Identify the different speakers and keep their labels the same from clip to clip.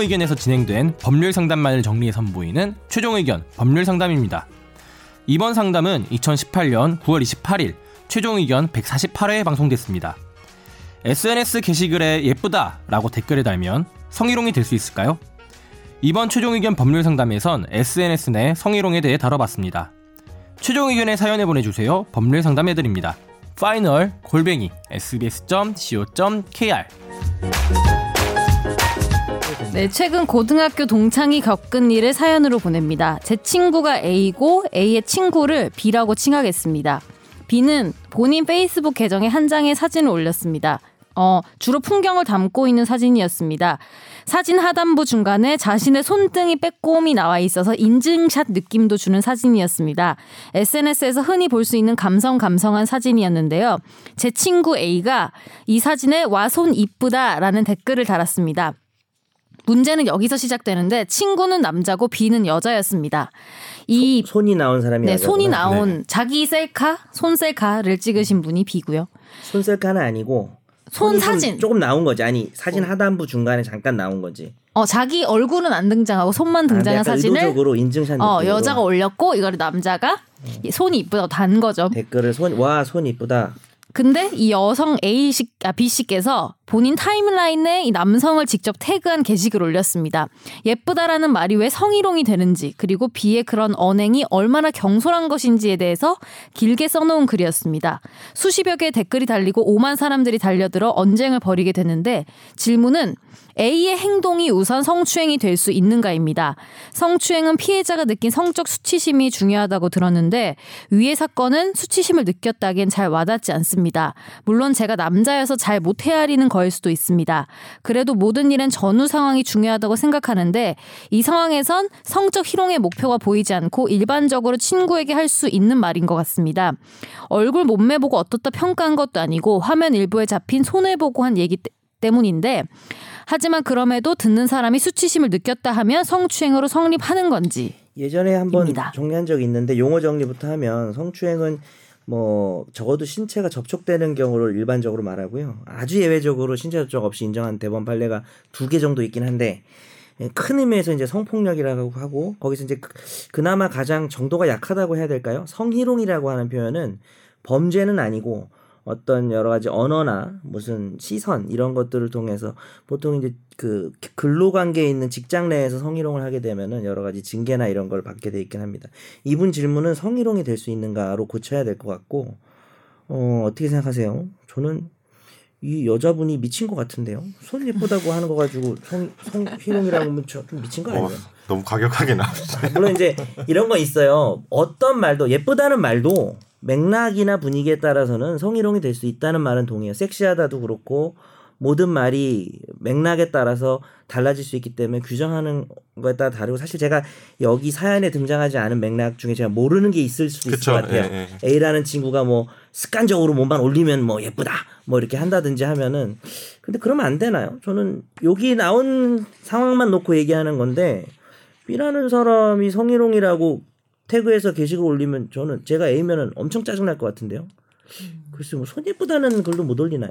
Speaker 1: 최종 의견에서 진행된 법률 상담만을 정리해 선보이는 최종 의견 법률 상담입니다. 이번 상담은 2018년 9월 28일 최종 의견 148회에 방송됐습니다. SNS 게시글에 예쁘다 라고 댓글을 달면 성희롱이 될 수 있을까요? 이번 최종 의견 법률 상담에선 SNS 내 성희롱에 대해 다뤄봤습니다. 최종 의견의 사연을 보내주세요. 법률 상담해드립니다. 파이널 골뱅이 sbs.co.kr
Speaker 2: 네, 최근 고등학교 동창이 겪은 일을 사연으로 보냅니다. 제 친구가 A고 A의 친구를 B라고 칭하겠습니다. B는 본인 페이스북 계정에 한 장의 사진을 올렸습니다. 어, 주로 풍경을 담고 있는 사진이었습니다. 사진 하단부 중간에 자신의 손등이 빼꼼히 나와 있어서 인증샷 느낌도 주는 사진이었습니다. SNS에서 흔히 볼 수 있는 감성 감성한 사진이었는데요. 제 친구 A가 이 사진에 와손 이쁘다라는 댓글을 달았습니다. 문제는 여기서 시작되는데 친구는 남자고 B는 여자였습니다. 이
Speaker 3: 손이 나온 사람이
Speaker 2: 네,
Speaker 3: 여자구나.
Speaker 2: 손이 나온
Speaker 3: 네.
Speaker 2: 자기 셀카, 손 셀카를 찍으신 분이 B고요.
Speaker 3: 손 셀카는 아니고
Speaker 2: 손 사진.
Speaker 3: 조금 나온 거지. 아니 사진 하단부 중간에 잠깐 나온 거지.
Speaker 2: 어, 자기 얼굴은 안 등장하고 손만
Speaker 3: 아,
Speaker 2: 등장한
Speaker 3: 약간
Speaker 2: 사진을
Speaker 3: 의도적으로 인증샷
Speaker 2: 어,
Speaker 3: 느낌으로
Speaker 2: 여자가 올렸고 이거를 남자가 손이 이쁘다고 단 거죠.
Speaker 3: 댓글을 손 와 손 이쁘다.
Speaker 2: 근데 이 여성 A 씨, 아, B 씨께서 본인 타임라인에 이 남성을 직접 태그한 게시글 올렸습니다. 예쁘다라는 말이 왜 성희롱이 되는지, 그리고 B의 그런 언행이 얼마나 경솔한 것인지에 대해서 길게 써놓은 글이었습니다. 수십여 개의 댓글이 달리고 5만 사람들이 달려들어 언쟁을 벌이게 되는데, 질문은 A의 행동이 우선 성추행이 될 수 있는가입니다. 성추행은 피해자가 느낀 성적 수치심이 중요하다고 들었는데 위의 사건은 수치심을 느꼈다기엔 잘 와닿지 않습니다. 물론 제가 남자여서 잘 못 헤아리는 거일 수도 있습니다. 그래도 모든 일엔 전후 상황이 중요하다고 생각하는데 이 상황에선 성적 희롱의 목표가 보이지 않고 일반적으로 친구에게 할 수 있는 말인 것 같습니다. 얼굴 몸매 보고 어떻다 평가한 것도 아니고 화면 일부에 잡힌 손을 보고 한 얘기 때- 때문인데 하지만 그럼에도 듣는 사람이 수치심을 느꼈다 하면 성추행으로 성립하는 건지
Speaker 3: 예전에 한번. 정리한 적이 있는데 용어 정리부터 하면 성추행은 뭐 적어도 신체가 접촉되는 경우를 일반적으로 말하고요. 아주 예외적으로 신체 접촉 없이 인정한 대법원 판례가 두 개 정도 있긴 한데 예, 큰 의미에서 이제 성폭력이라고 하고 거기서 이제 그- 그나마 가장 정도가 약하다고 해야 될까요? 성희롱이라고 하는 표현은 범죄는 아니고 어떤 여러 가지 언어나 무슨 시선 이런 것들을 통해서 보통 이제 그 근로 관계에 있는 직장 내에서 성희롱을 하게 되면은 여러 가지 징계나 이런 걸 받게 돼 있긴 합니다. 이분 질문은 성희롱이 될 수 있는가로 고쳐야 될 것 같고 어 어떻게 생각하세요? 저는 이 여자분이 미친 것 같은데요. 손 예쁘다고 하는 거 가지고 성 성희롱이라고 하면 저좀 미친 거
Speaker 4: 어,
Speaker 3: 아니에요?
Speaker 4: 너무 과격하게 나왔어요.
Speaker 3: 물론 이제 이런 거 있어요. 어떤 말도 예쁘다는 말도 맥락이나 분위기에 따라서는 성희롱이 될 수 있다는 말은 동의해요. 섹시하다도 그렇고 모든 말이 맥락에 따라서 달라질 수 있기 때문에 규정하는 거에 따라 다르고 사실 제가 여기 사연에 등장하지 않은 맥락 중에 제가 모르는 게 있을 수도 있을
Speaker 4: 그쵸,
Speaker 3: 것 같아요.
Speaker 4: 예,
Speaker 3: A라는 친구가 뭐 습관적으로 몸만 올리면 뭐 예쁘다 뭐 이렇게 한다든지 하면은 근데 그러면 안 되나요? 저는 여기 나온 상황만 놓고 얘기하는 건데 B라는 사람이 성희롱이라고 태그해서 게시글 올리면 저는 제가 A면은 엄청 짜증날 것 같은데요. 글쎄 뭐 손 예쁘다는 글도 못 올리나요?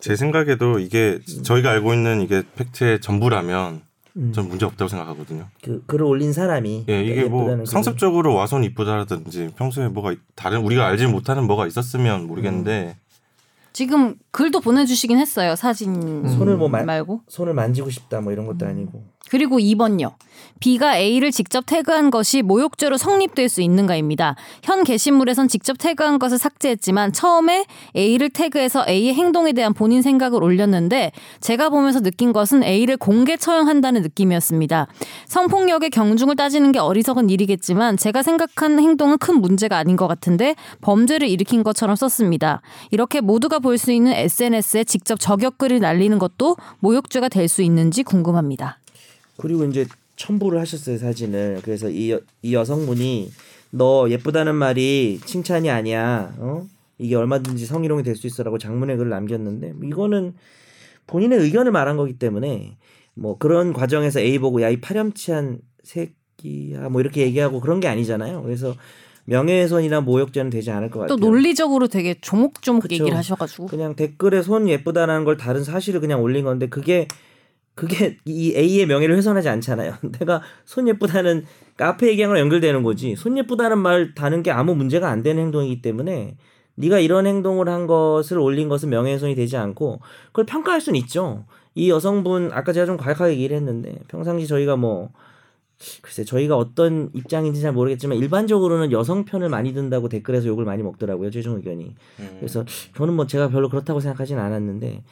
Speaker 4: 제 생각에도 이게 저희가 알고 있는 이게 팩트의 전부라면
Speaker 3: 음.
Speaker 4: 전 문제 없다고 생각하거든요.
Speaker 3: 그 글을 올린 사람이
Speaker 4: 예, 이게 뭐. 상습적으로 와선 이쁘다라든지 평소에 뭐가 다른 우리가 알지 못하는 뭐가 있었으면
Speaker 3: 음.
Speaker 4: 모르겠는데
Speaker 2: 지금 글도 보내주시긴 했어요 사진
Speaker 3: 손을 뭐 만-
Speaker 2: 말고
Speaker 3: 손을 만지고 싶다 뭐 이런 것도
Speaker 2: 음.
Speaker 3: 아니고
Speaker 2: 그리고 2번요. B가 A를 직접 태그한 것이 모욕죄로 성립될 수 있는가입니다. 현 게시물에선 직접 태그한 것을 삭제했지만 처음에 A를 태그해서 A의 행동에 대한 본인 생각을 올렸는데 제가 보면서 느낀 것은 A를 공개 처형한다는 느낌이었습니다. 성폭력의 경중을 따지는 게 어리석은 일이겠지만 제가 생각한 행동은 큰 문제가 아닌 것 같은데 범죄를 일으킨 것처럼 썼습니다. 이렇게 모두가 볼 수 있는 SNS에 직접 저격글을 날리는 것도 모욕죄가 될 수 있는지 궁금합니다.
Speaker 3: 그리고 이제 첨부를 하셨어요 사진을. 그래서 이, 여, 이 여성분이 너 예쁘다는 말이 칭찬이 아니야. 어? 이게 얼마든지 성희롱이 될 수 있어라고 장문의 글을 남겼는데 뭐 이거는 본인의 의견을 말한 거기 때문에 뭐 그런 과정에서 A 보고 야 이 파렴치한 새끼야 뭐 이렇게 얘기하고 그런 게 아니잖아요. 그래서 명예훼손이나 모욕죄는 되지 않을
Speaker 2: 것또
Speaker 3: 같아요.
Speaker 2: 논리적으로 되게 조목조목
Speaker 3: 그쵸.
Speaker 2: 얘기를 하셔가지고
Speaker 3: 그냥 댓글에 손 예쁘다라는 걸 다른 사실을 그냥 올린 건데 그게 그게 이 A의 명예를 훼손하지 않잖아요. 내가 손 예쁘다는 카페 얘기랑 연결되는 거지. 손 예쁘다는 말 다는 게 아무 문제가 안 되는 행동이기 때문에 네가 이런 행동을 한 것을 올린 것은 명예훼손이 되지 않고 그걸 평가할 수는 있죠. 이 여성분 아까 제가 좀 과격하게 얘기를 했는데 평상시 저희가 뭐 글쎄 저희가 어떤 입장인지 잘 모르겠지만 일반적으로는 여성 편을 많이 든다고 댓글에서 욕을 많이 먹더라고요 최종 의견이. 그래서 저는 뭐 제가 별로 그렇다고 생각하진 않았는데.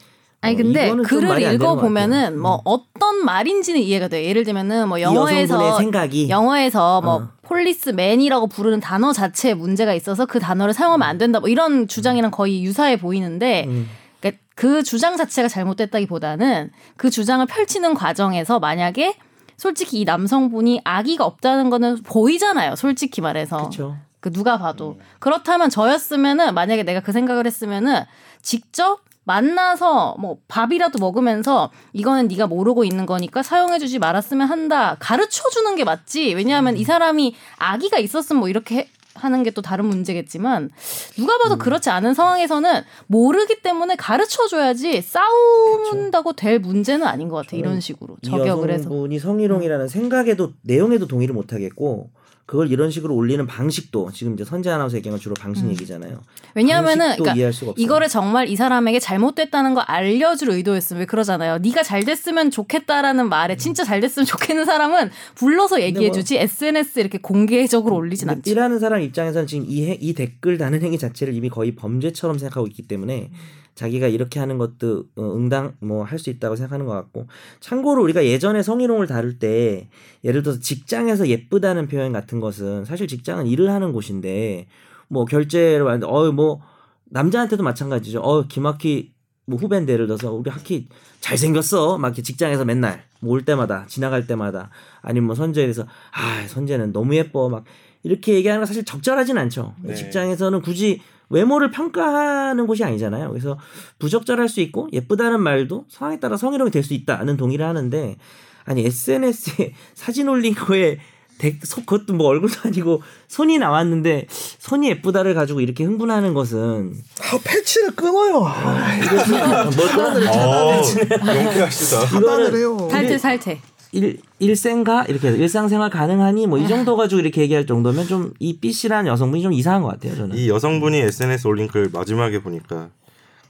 Speaker 2: 아니
Speaker 3: 어,
Speaker 2: 근데 글을 읽어 보면은
Speaker 3: 같아요.
Speaker 2: 뭐
Speaker 3: 음.
Speaker 2: 어떤 말인지는 이해가 돼요. 예를 들면은 뭐 영어에서
Speaker 3: 생각이
Speaker 2: 영어에서 뭐
Speaker 3: 어.
Speaker 2: 폴리스맨이라고 부르는 단어 자체에 문제가 있어서 그 단어를 사용하면 안 된다. 뭐 이런 주장이랑 거의 유사해 보이는데
Speaker 3: 음.
Speaker 2: 그러니까 그 주장 자체가 잘못됐다기보다는 그 주장을 펼치는 과정에서 만약에 솔직히 이 남성분이 악의가 없다는 거는 보이잖아요. 솔직히 말해서.
Speaker 3: 그렇죠.
Speaker 2: 그 누가 봐도 그렇다면 저였으면은 만약에 내가 그 생각을 했으면은 직접 만나서 뭐 밥이라도 먹으면서 이거는 네가 모르고 있는 거니까 사용해주지 말았으면 한다 가르쳐 주는 게 맞지 왜냐하면 이 사람이 아기가 있었으면 뭐 이렇게 해- 하는 게 또 다른 문제겠지만 누가 봐도 그렇지 않은 상황에서는 모르기 때문에 가르쳐 줘야지 싸운다고 될 문제는 아닌 것 같아 이런 식으로.
Speaker 3: 이
Speaker 2: 저격을 해서.
Speaker 3: 여성분이 성희롱이라는 생각에도 내용에도 동의를 못 하겠고 그걸 이런 식으로 올리는 방식도 지금 이제 선재 아나운서 얘기한 건 주로 방식 얘기잖아요.
Speaker 2: 음. 왜냐하면은
Speaker 3: 방식도
Speaker 2: 그러니까. 이거를 정말 이 사람에게 잘못됐다는 거 알려줄 의도였으면 왜 그러잖아요. 네가 잘 됐으면 좋겠다라는 말에 진짜 잘 됐으면 좋겠는 사람은 불러서 얘기해주지 SNS 이렇게 공개적으로 올리진 않죠.
Speaker 3: B라는 사람 입장에서는 지금 이, 해- 이 댓글 다는 행위 자체를 이미 거의 범죄처럼 생각하고 있기 때문에 자기가 이렇게 하는 것도 어, 응당 뭐 할 수 있다고 생각하는 것 같고 참고로 우리가 예전에 성희롱을 다룰 때 예를 들어서 직장에서 예쁘다는 표현 같은 것은 사실 직장은 일을 하는 곳인데 뭐 결제를 하는데 어뭐 남자한테도 마찬가지죠. 어 김학희 뭐 후배인데 예를 들어서 우리 학희 잘생겼어 막 이렇게 직장에서 맨날 뭐 올 때마다 지나갈 때마다 아니면 뭐 선재에 대해서 아 선재는 너무 예뻐 막 이렇게 얘기하는 건 사실 적절하진 않죠.
Speaker 4: 네.
Speaker 3: 직장에서는 굳이 외모를 평가하는 곳이 아니잖아요. 그래서 부적절할 수 있고 예쁘다는 말도 상황에 따라 성희롱이 될 수 있다는 동의를 하는데 아니 SNS에 사진 올린 거에 대, 소- 그것도 뭐 얼굴도 아니고 손이 나왔는데 손이 예쁘다를 가지고 이렇게 흥분하는 것은
Speaker 5: 아 패치를 끊어요. 아,
Speaker 3: 뭘 끊어내려
Speaker 4: 어, 용케하시다.
Speaker 5: 차단을 해요.
Speaker 2: 살퇴 살퇴.
Speaker 3: 일 일생가 이렇게 해서 일상생활 가능하니 뭐이
Speaker 2: 아.
Speaker 3: 정도 가지고 이렇게 얘기할 정도면 좀 이 B 씨라는 여성분이 좀 이상한 것 같아요 저는.
Speaker 4: 이 여성분이 SNS 올린 글 마지막에 보니까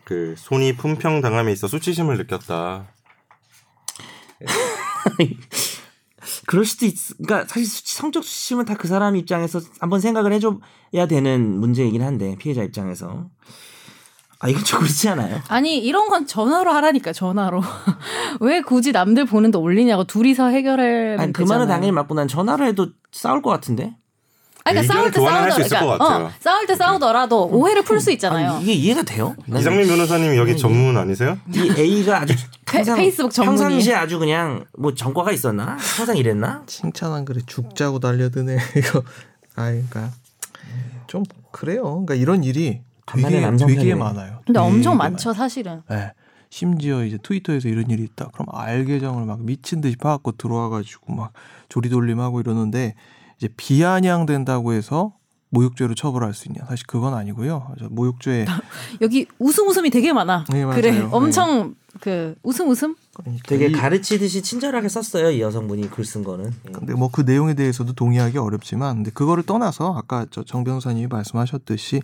Speaker 4: 그 손이 품평 당함에 있어 수치심을 느꼈다.
Speaker 3: 그럴 수도 있. 그러니까 사실 수치- 성적 수치심은 다 그 사람 입장에서 한번 생각을 해줘야 되는 문제이긴 한데 피해자 입장에서. 아 이건 좀 그렇지 않아요?
Speaker 2: 아니 이런 건 전화로 하라니까 전화로. 왜 굳이 남들 보는데 올리냐고 둘이서 해결하면
Speaker 3: 아니 그. 말은 당연히 맞고 난 전화를 해도 싸울 것 같은데.
Speaker 2: 아니, 그러니까 싸울 때
Speaker 4: 교환을
Speaker 2: 싸우더
Speaker 4: 할수 있을 것
Speaker 2: 그러니까. 어, 싸울 때 싸우더라도 오해를 풀 수 있잖아요.
Speaker 3: 아니, 이게 이해가 돼요? 난
Speaker 4: 이상민 변호사님 여기 전문 아니세요?
Speaker 3: 이 A가 아주
Speaker 2: 페-
Speaker 3: 항상
Speaker 2: 페이스북 전문이에요.
Speaker 3: 평상시에 아주 그냥 뭐 전과가 있었나? 항상 이랬나?
Speaker 5: 칭찬한 글에 죽자고 달려드네 이거. 아 그러니까 좀 그래요. 그러니까 이런 일이
Speaker 3: 간만에
Speaker 5: 되게
Speaker 3: 남성
Speaker 5: 되게. 많아요.
Speaker 2: 근데
Speaker 5: 되게
Speaker 2: 엄청
Speaker 5: 많아요.
Speaker 2: 많죠 사실은.
Speaker 5: 예. 심지어 이제 트위터에서 이런 일이 있다. 그럼 알 계정을 막 미친 듯이 파갖고 들어와가지고 막 조리돌림하고 이러는데 이제 비아냥된다고 해서 모욕죄로 처벌할 수 있냐? 사실 그건 아니고요. 저 모욕죄
Speaker 2: 여기 웃음 웃음이 되게 많아.
Speaker 5: 네, 맞아요.
Speaker 2: 그래
Speaker 5: 네.
Speaker 2: 엄청 그 웃음 웃음.
Speaker 3: 되게
Speaker 5: 이-
Speaker 3: 가르치듯이 친절하게 썼어요 이 여성분이 글 쓴 거는. 예.
Speaker 5: 근데 뭐 그 내용에 대해서도 동의하기 어렵지만 근데 그거를 떠나서 아까 저 정 변호사님이 말씀하셨듯이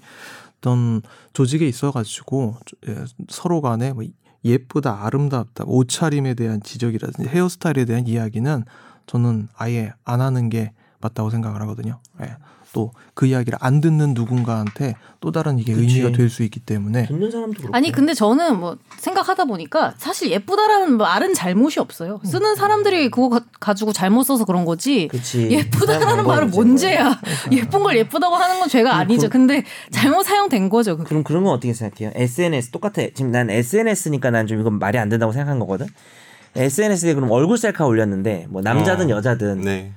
Speaker 5: 어떤 조직에 있어가지고 예, 서로 간에 뭐 예쁘다 아름답다 옷차림에 대한 지적이라든지 헤어스타일에 대한 이야기는 저는 아예 안 하는 게 맞다고 생각을 하거든요. 예. 또 그 이야기를 안 듣는 누군가한테 또 다른 이게
Speaker 3: 그치.
Speaker 5: 의미가 될 수 있기 때문에
Speaker 3: 듣는 사람도 그렇고.
Speaker 2: 아니 근데 저는 뭐 생각하다 보니까 사실 예쁘다라는 말은 잘못이 없어요. 쓰는 사람들이 그거 가- 가지고 잘못 써서 그런 거지.
Speaker 3: 그치.
Speaker 2: 예쁘다라는 말은 뭔죄야. 예쁜 걸 예쁘다고 하는 건 죄가 아니죠. 근데 잘못 사용된 거죠. 그게.
Speaker 3: 그럼 그런 건 어떻게 생각해요? SNS 똑같아. 지금 난 SNS니까 난 좀 이건 말이 안 된다고 생각한 거거든. SNS에 그럼 얼굴 셀카 올렸는데 뭐 남자든
Speaker 4: 어,
Speaker 3: 여자든
Speaker 4: 네.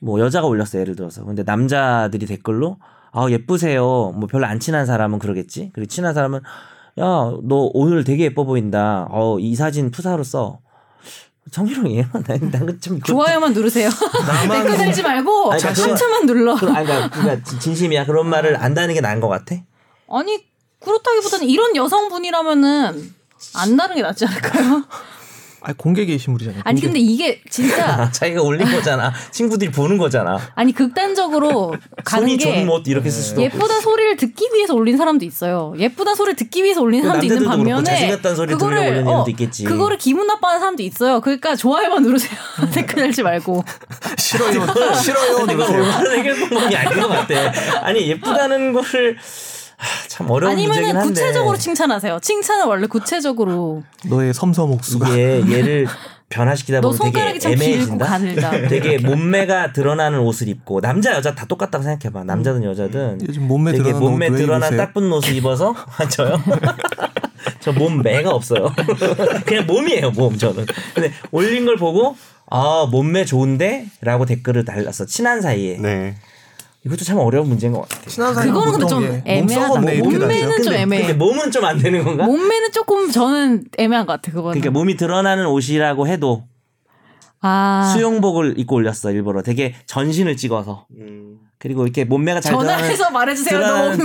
Speaker 3: 뭐 여자가 올렸어 예를 들어서. 근데 남자들이 댓글로 아 예쁘세요. 뭐 별로 안 친한 사람은 그러겠지. 그리고 친한 사람은 야 너 오늘 되게 예뻐 보인다. 어 이 사진 푸사로 써. 정희롱이에요. 난 난좀
Speaker 2: 좋아요만 누르세요. 댓글 달지 말고
Speaker 3: 아니, 그러니까
Speaker 2: 하트만 눌러.
Speaker 3: 그, 아니, 그러니까, 그러니까 진- 진심이야. 그런 말을 안다는 게 나은 것 같아.
Speaker 2: 아니 그렇다기보다는 이런 여성분이라면은 안 다른 게 낫지 않을까요?
Speaker 5: 아 공개 게시물이잖아요.
Speaker 2: 아니. 근데 이게 진짜
Speaker 3: 자기가 올린 거잖아. 친구들이 보는 거잖아.
Speaker 2: 아니 극단적으로 가는
Speaker 3: 게못 이렇게 쓸 수도 없고.
Speaker 2: 예쁘다 소리를 듣기 위해서 올린 사람도 있어요. 예쁘다 소리를 듣기 위해서
Speaker 3: 그
Speaker 2: 사람도 있는 반면에
Speaker 3: 애들도 있겠지.
Speaker 2: 그거를 기분 나빠하는 사람도 있어요. 그러니까 좋아요만 누르세요. 댓글 달지 말고.
Speaker 5: 싫어요, 싫어요 누르세요.
Speaker 3: 올바른 해결 방법이 아닌 것 같아. 아니 예쁘다는 거를 하, 참 어려운
Speaker 2: 아니면은
Speaker 3: 한데.
Speaker 2: 구체적으로 칭찬하세요. 칭찬은 원래 구체적으로
Speaker 5: 너의 섬섬옥수가
Speaker 3: 이게 얘를 변화시키다
Speaker 2: 너
Speaker 3: 보면 되게
Speaker 2: 손가락이 참 길고
Speaker 3: 애매해진다. 되게 몸매가 드러나는 옷을 입고 남자 여자 다 똑같다고 생각해봐. 남자든 여자든
Speaker 5: 요즘 몸매
Speaker 3: 되게
Speaker 5: 드러나는
Speaker 3: 몸매 드러난? 딱 붙는 옷을 입어서 아, 저요? 저 몸매가 없어요. 그냥 몸이에요, 몸 저는. 근데 올린 걸 보고 아 몸매 좋은데라고 댓글을 달랐어. 친한 사이에.
Speaker 4: 네.
Speaker 3: 이것도 참 어려운 문제인 것 같아요.
Speaker 5: 친한 사람
Speaker 2: 그거는 근데 좀
Speaker 5: 예, 몸
Speaker 2: 애매하다. 몸매는
Speaker 5: 다죠.
Speaker 2: 좀 애매해.
Speaker 3: 근데 몸은 좀 안 되는 건가?
Speaker 2: 몸매는 조금 저는 애매한 것 같아. 그거는.
Speaker 3: 그러니까 몸이 드러나는 옷이라고 해도
Speaker 2: 아
Speaker 3: 수영복을 입고 올렸어 일부러 되게 전신을 찍어서 그리고 이렇게 몸매가 잘 드러나는
Speaker 2: 전화해서 말해주세요. 너 몸매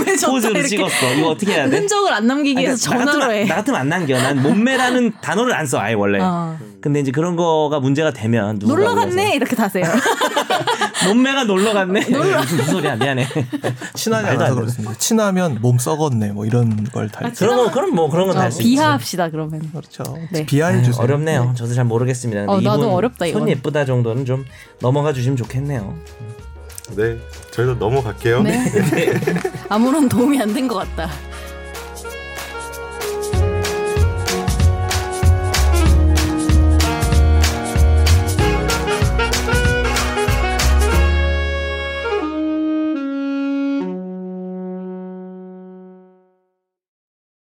Speaker 2: 이렇게.
Speaker 3: 찍었어 이거 어떻게 해야 돼?
Speaker 2: 흔적을 안 남기기 위해서
Speaker 3: 그러니까 나
Speaker 2: 전화로
Speaker 3: 같으면,
Speaker 2: 해.
Speaker 3: 나 같으면 안 남겨 난 몸매라는 단어를 안 써 아예 원래
Speaker 2: 어.
Speaker 3: 근데 이제 그런 거가 문제가 되면
Speaker 2: 놀러 갔네 이렇게 다세요.
Speaker 3: 몸매가 놀러 갔네 무슨 소리야 미안해
Speaker 5: 친하지 않아서
Speaker 3: 돼.
Speaker 5: 그렇습니다. 친하면 몸 썩었네 뭐 이런 걸 달.
Speaker 3: 그런 거 그럼 뭐 그런 건
Speaker 2: 어,
Speaker 3: 있지
Speaker 2: 비하합시다 그러면.
Speaker 5: 그렇죠.
Speaker 2: 네.
Speaker 5: 비하해 주세요.
Speaker 3: 어렵네요 저도 잘 모르겠습니다
Speaker 2: 어, 나도
Speaker 3: 이분
Speaker 2: 어렵다,
Speaker 3: 손
Speaker 2: 이건.
Speaker 3: 예쁘다 정도는 좀 넘어가 주시면 좋겠네요
Speaker 4: 네. 저희도 넘어갈게요.
Speaker 2: 네. 아무런 도움이 안 된 것 같다.